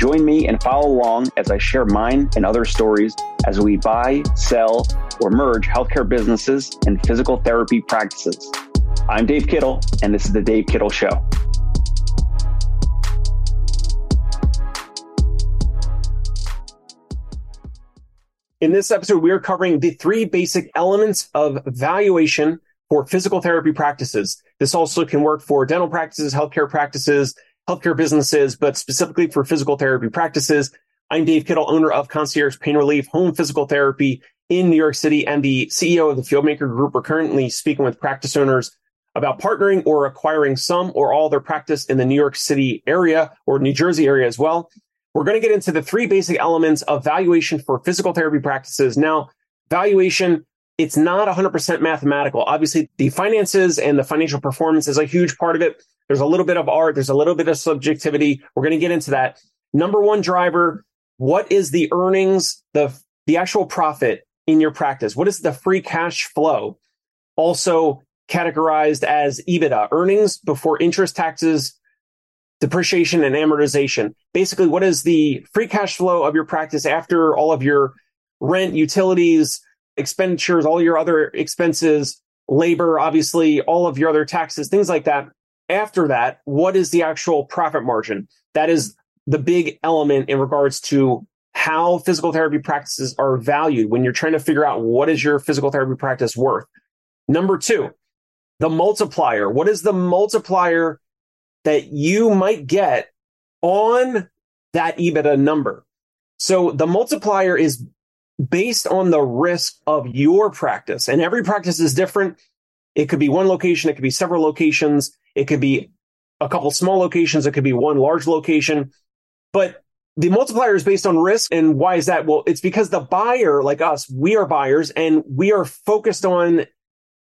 Join me and follow along as I share mine and other stories as we buy, sell, or merge healthcare businesses and physical therapy practices. I'm Dave Kittle, and this is The Dave Kittle Show. In this episode, we are covering the three basic elements of valuation for physical therapy practices. This also can work for dental practices, healthcare practices, healthcare businesses, but specifically for physical therapy practices. I'm Dave Kittle, owner of Concierge Pain Relief Home Physical Therapy in New York City and the CEO of the Fieldmaker Group. We're currently speaking with practice owners about partnering or acquiring some or all their practice in the New York City area or New Jersey area as well. We're going to get into the three basic elements of valuation for physical therapy practices. Now, valuation, it's not 100% mathematical. Obviously, the finances and the financial performance is a huge part of it. There's a little bit of art. There's a little bit of subjectivity. We're going to get into that. Number one driver. What is the earnings, the, the actual profit in your practice? What is the free cash flow? Also categorized as EBITDA, earnings before interest, taxes, depreciation and amortization. Basically, what is the free cash flow of your practice after all of your rent, utilities, expenditures, all your other expenses, labor, obviously, all of your other taxes, things like that after that, what is the actual profit margin? That is the big element in regards to how physical therapy practices are valued when you're trying to figure out what is your physical therapy practice worth. Number two, the multiplier. What is the multiplier that you might get on that EBITDA number? So the multiplier is based on the risk of your practice and every practice is different. It could be one location. It could be several locations. It could be a couple small locations. It could be one large location. But the multiplier is based on risk. And why is that? Well, it's because the buyer, like us, we are buyers and we are focused on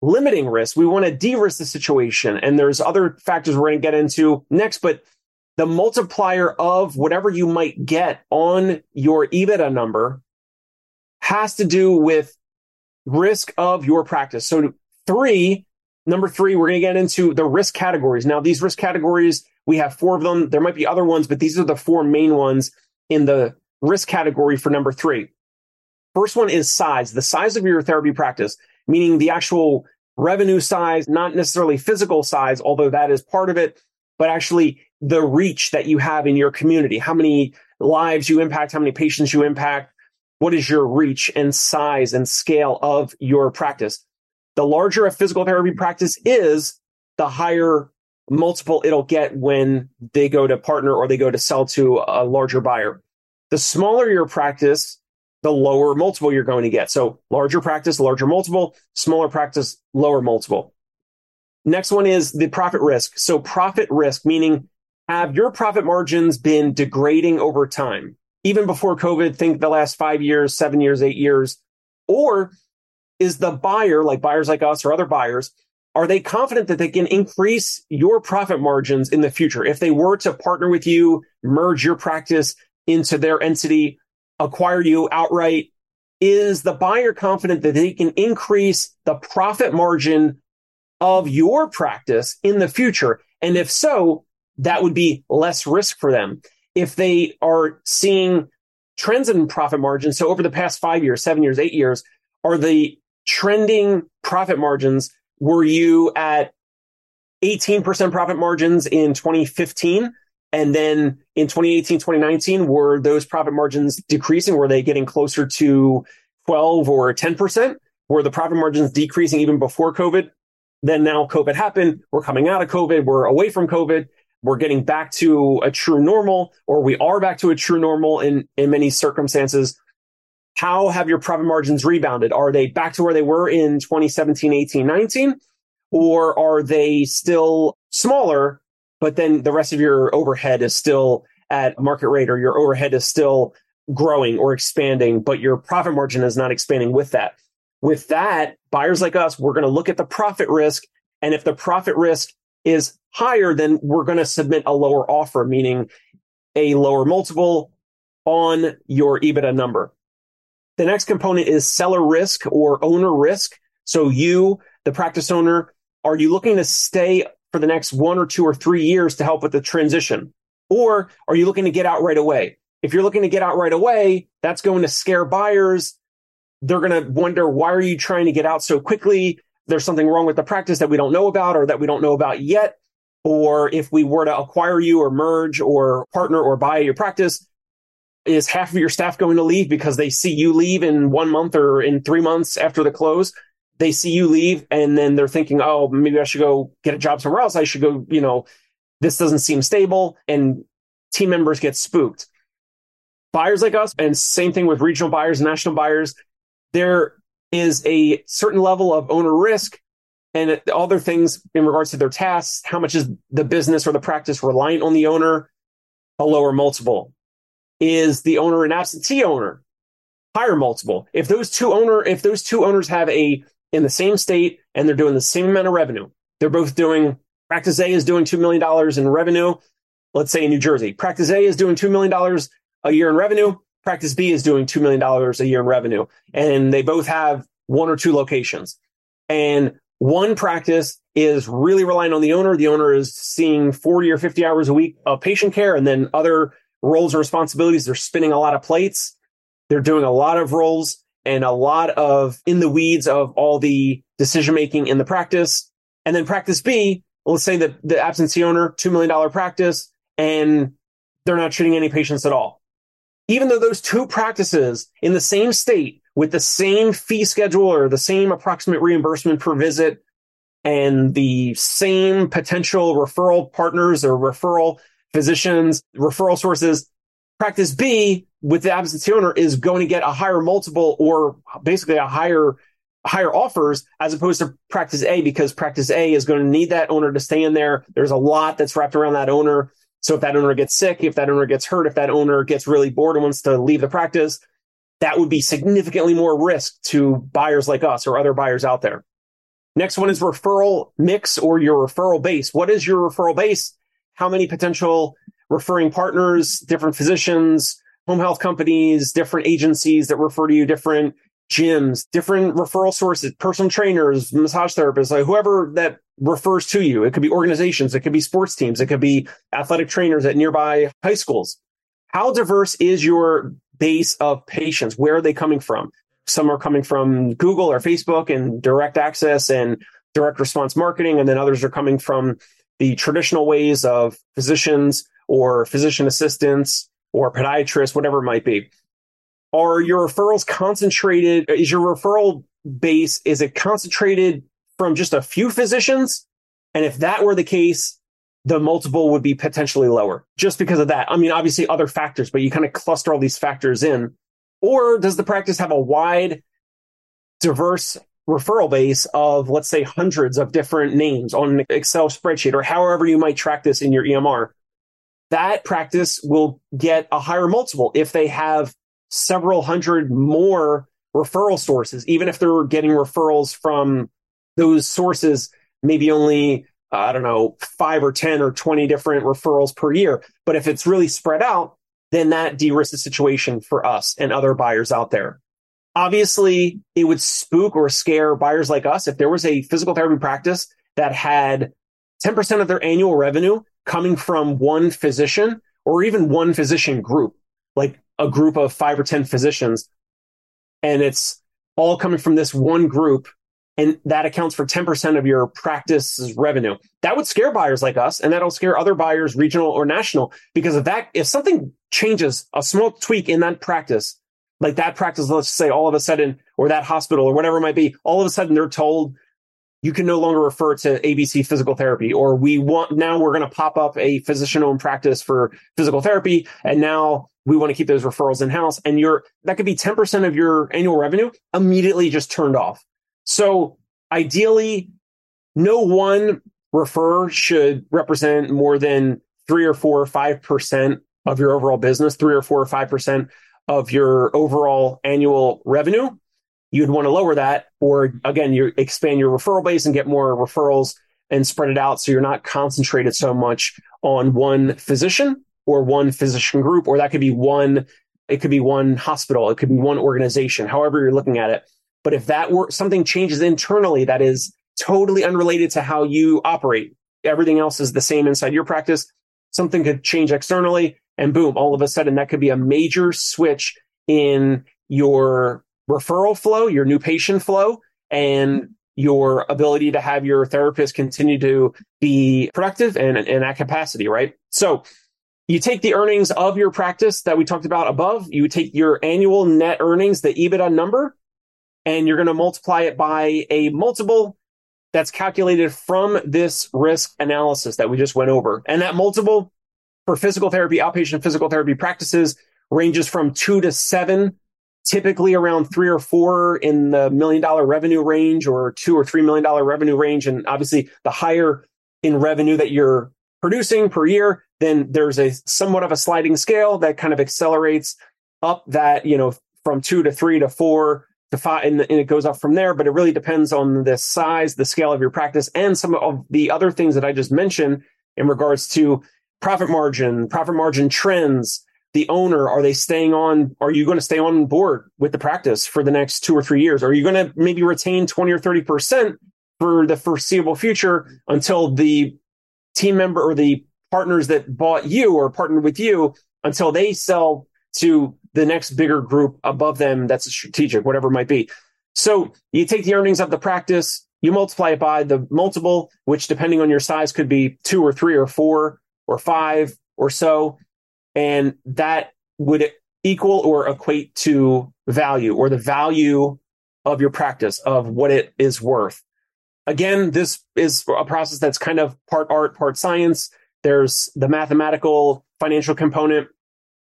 limiting risk. We want to de-risk the situation. And there's other factors we're going to get into next, but the multiplier of whatever you might get on your EBITDA number has to do with risk of your practice. So three Number three, we're going to get into the risk categories. Now, these risk categories, we have four of them. There might be other ones, but these are the four main ones in the risk category for number three. First one is size, the size of your therapy practice, meaning the actual revenue size, not necessarily physical size, although that is part of it, but actually the reach that you have in your community, how many lives you impact, how many patients you impact, what is your reach and size and scale of your practice the larger a physical therapy practice is, the higher multiple it'll get when they go to partner or they go to sell to a larger buyer. The smaller your practice, the lower multiple you're going to get. So larger practice, larger multiple, smaller practice, lower multiple. Next one is the profit risk. So profit risk, meaning have your profit margins been degrading over time? Even before COVID, think the last five years, seven years, eight years, or is the buyer, like buyers like us or other buyers, are they confident that they can increase your profit margins in the future? If they were to partner with you, merge your practice into their entity, acquire you outright, is the buyer confident that they can increase the profit margin of your practice in the future? And if so, that would be less risk for them. If they are seeing trends in profit margins, so over the past five years, seven years, eight years, are the trending profit margins, were you at 18% profit margins in 2015? And then in 2018, 2019, were those profit margins decreasing? Were they getting closer to 12 or 10%? Were the profit margins decreasing even before COVID? Then now COVID happened. We're coming out of COVID. We're away from COVID. We're getting back to a true normal, or we are back to a true normal in, in many circumstances. How have your profit margins rebounded? Are they back to where they were in 2017, 18, 19? Or are they still smaller, but then the rest of your overhead is still at market rate or your overhead is still growing or expanding, but your profit margin is not expanding with that. With that, buyers like us, we're going to look at the profit risk And if the profit risk is higher, then we're going to submit a lower offer, meaning a lower multiple on your EBITDA number. The next component is seller risk or owner risk. So you, the practice owner, are you looking to stay for the next one or two or three years to help with the transition? Or are you looking to get out right away? If you're looking to get out right away, that's going to scare buyers. They're going to wonder, why are you trying to get out so quickly? There's something wrong with the practice that we don't know about or that we don't know about yet. Or if we were to acquire you or merge or partner or buy your practice, is half of your staff going to leave because they see you leave in one month or in three months after the close? They see you leave and then they're thinking, oh, maybe I should go get a job somewhere else. I should go, you know, this doesn't seem stable. And team members get spooked. Buyers like us, and same thing with regional buyers, national buyers, there is a certain level of owner risk and other things in regards to their tasks. How much is the business or the practice reliant on the owner? A lower multiple. Is the owner an absentee owner? Higher multiple. If those two owner, if those two owners have a in the same state and they're doing the same amount of revenue, they're both doing practice A is doing $2 million in revenue. Let's say in New Jersey, practice A is doing $2 million a year in revenue. Practice B is doing $2 million a year in revenue. And they both have one or two locations. And one practice is really relying on the owner. The owner is seeing 40 or 50 hours a week of patient care. And then other roles and responsibilities, they're spinning a lot of plates. They're doing a lot of roles and a lot of in the weeds of all the decision making in the practice. And then practice B, let's say that the absentee owner, $2 million practice, and they're not treating any patients at all even though those two practices in the same state with the same fee schedule or the same approximate reimbursement per visit and the same potential referral partners or referral physicians, referral sources, practice B with the absentee owner is going to get a higher multiple or basically a higher higher offers as opposed to practice A because practice A is going to need that owner to stay in there. There's a lot that's wrapped around that owner. So if that owner gets sick, if that owner gets hurt, if that owner gets really bored and wants to leave the practice, that would be significantly more risk to buyers like us or other buyers out there. Next one is referral mix or your referral base. What is your referral base? How many potential referring partners, different physicians, home health companies, different agencies that refer to you, different gyms, different referral sources, personal trainers, massage therapists, like whoever that refers to you. It could be organizations, it could be sports teams, it could be athletic trainers at nearby high schools. How diverse is your base of patients? Where are they coming from? Some are coming from Google or Facebook and direct access and direct response marketing. And then others are coming from the traditional ways of physicians or physician assistants or podiatrists, whatever it might be. Are your referrals concentrated? Is your referral base, is it concentrated from just a few physicians? And if that were the case, the multiple would be potentially lower just because of that. I mean, obviously other factors, but you kind of cluster all these factors in. Or does the practice have a wide, diverse referral base of, let's say, hundreds of different names on an Excel spreadsheet or however you might track this in your EMR? That practice will get a higher multiple if they have several hundred more referral sources, even if they're getting referrals from those sources, maybe only, uh, I don't know, five or 10 or 20 different referrals per year. But if it's really spread out, then that de-risks the situation for us and other buyers out there. Obviously, it would spook or scare buyers like us if there was a physical therapy practice that had 10% of their annual revenue coming from one physician or even one physician group. Like a group of five or 10 physicians and it's all coming from this one group and that accounts for 10% of your practice's revenue. That would scare buyers like us and that'll scare other buyers, regional or national, because if that, if something changes, a small tweak in that practice, like that practice, let's say all of a sudden, or that hospital or whatever it might be, all of a sudden they're told you can no longer refer to ABC physical therapy, or we want now we're going to pop up a physician owned practice for physical therapy. And now we want to keep those referrals in house. And you're, that could be 10% of your annual revenue immediately just turned off. So ideally, no one refer should represent more than three or four or 5% of your overall business, three or four or 5% of your overall annual revenue you'd want to lower that or again you expand your referral base and get more referrals and spread it out so you're not concentrated so much on one physician or one physician group, or that could be one, it could be one hospital, it could be one organization, however you're looking at it. But if that were something changes internally that is totally unrelated to how you operate, everything else is the same inside your practice, something could change externally and boom, all of a sudden that could be a major switch in your referral flow, your new patient flow, and your ability to have your therapist continue to be productive and, and at capacity, right? So you take the earnings of your practice that we talked about above, you take your annual net earnings, the EBITDA number, and you're going to multiply it by a multiple that's calculated from this risk analysis that we just went over. And that multiple for physical therapy, outpatient physical therapy practices ranges from two to seven typically around three or four in the million dollar revenue range or two or three million dollar revenue range. And obviously the higher in revenue that you're producing per year, then there's a somewhat of a sliding scale that kind of accelerates up that, you know, from two to three to four to five, and, and it goes up from there. But it really depends on the size, the scale of your practice, and some of the other things that I just mentioned in regards to profit margin, profit margin trends, the owner are they staying on are you going to stay on board with the practice for the next two or three years? Are you going to maybe retain 20 or 30% for the foreseeable future until the team member or the partners that bought you or partnered with you until they sell to the next bigger group above them that's strategic whatever it might be? So you take the earnings of the practice you multiply it by the multiple which depending on your size could be two or three or four or five or so and that would equal or equate to value or the value of your practice of what it is worth. Again, this is a process that's kind of part art, part science. There's the mathematical financial component.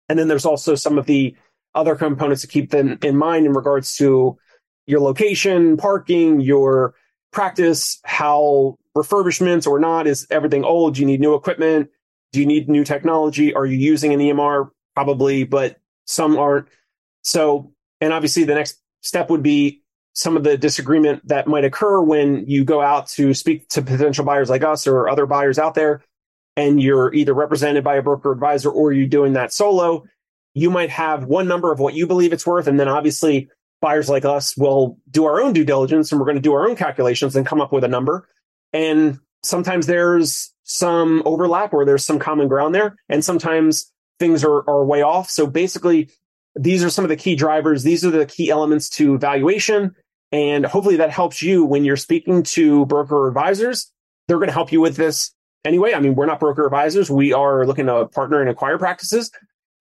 And then there's also some of the other components to keep them in mind in regards to your location, parking, your practice, how refurbishments or not is everything old? You need new equipment? Do you need new technology? Are you using an EMR? Probably, but some aren't. So, and obviously the next step would be some of the disagreement that might occur when you go out to speak to potential buyers like us or other buyers out there and you're either represented by a broker advisor or you're doing that solo you might have one number of what you believe it's worth and then obviously buyers like us will do our own due diligence and we're going to do our own calculations and come up with a number and sometimes there's some overlap or there's some common ground there. And sometimes things are, are way off. So basically, these are some of the key drivers. These are the key elements to valuation. And hopefully that helps you when you're speaking to broker advisors. They're going to help you with this anyway. I mean, we're not broker advisors. We are looking to partner and acquire practices.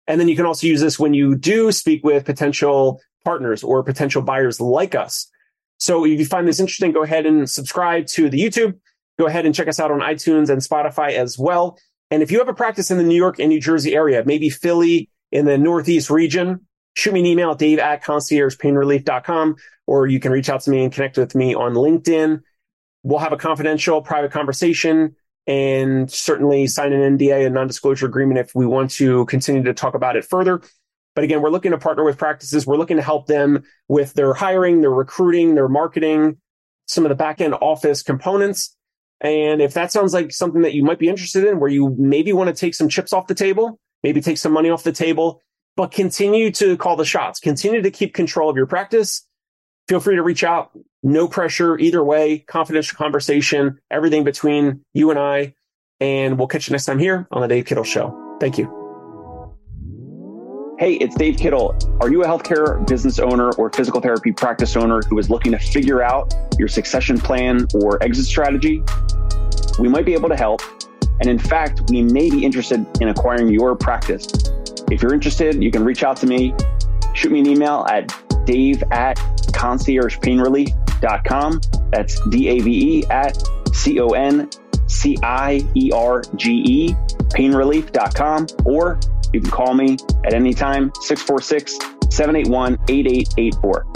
And then you can also use this when you do speak with potential partners or potential buyers like us. So if you find this interesting, go ahead and subscribe to the YouTube go ahead and check us out on iTunes and Spotify as well. And if you have a practice in the New York and New Jersey area, maybe Philly in the Northeast region, shoot me an email at dave at conciergepainrelief.com, or you can reach out to me and connect with me on LinkedIn. We'll have a confidential private conversation and certainly sign an NDA, a non-disclosure agreement if we want to continue to talk about it further. But again, we're looking to partner with practices. We're looking to help them with their hiring, their recruiting, their marketing, some of the back end office components. And if that sounds like something that you might be interested in, where you maybe want to take some chips off the table, maybe take some money off the table, but continue to call the shots, continue to keep control of your practice, feel free to reach out. No pressure either way, confidential conversation, everything between you and I. And we'll catch you next time here on the Dave Kittle Show. Thank you. Hey, it's Dave Kittle. Are you a healthcare business owner or physical therapy practice owner who is looking to figure out your succession plan or exit strategy? We might be able to help. And in fact, we may be interested in acquiring your practice. If you're interested, you can reach out to me. Shoot me an email at dave at conciergepainrelief.com. That's D A V E at C O N C I E R G E painrelief.com or you can call me at any time, 646 781 8884.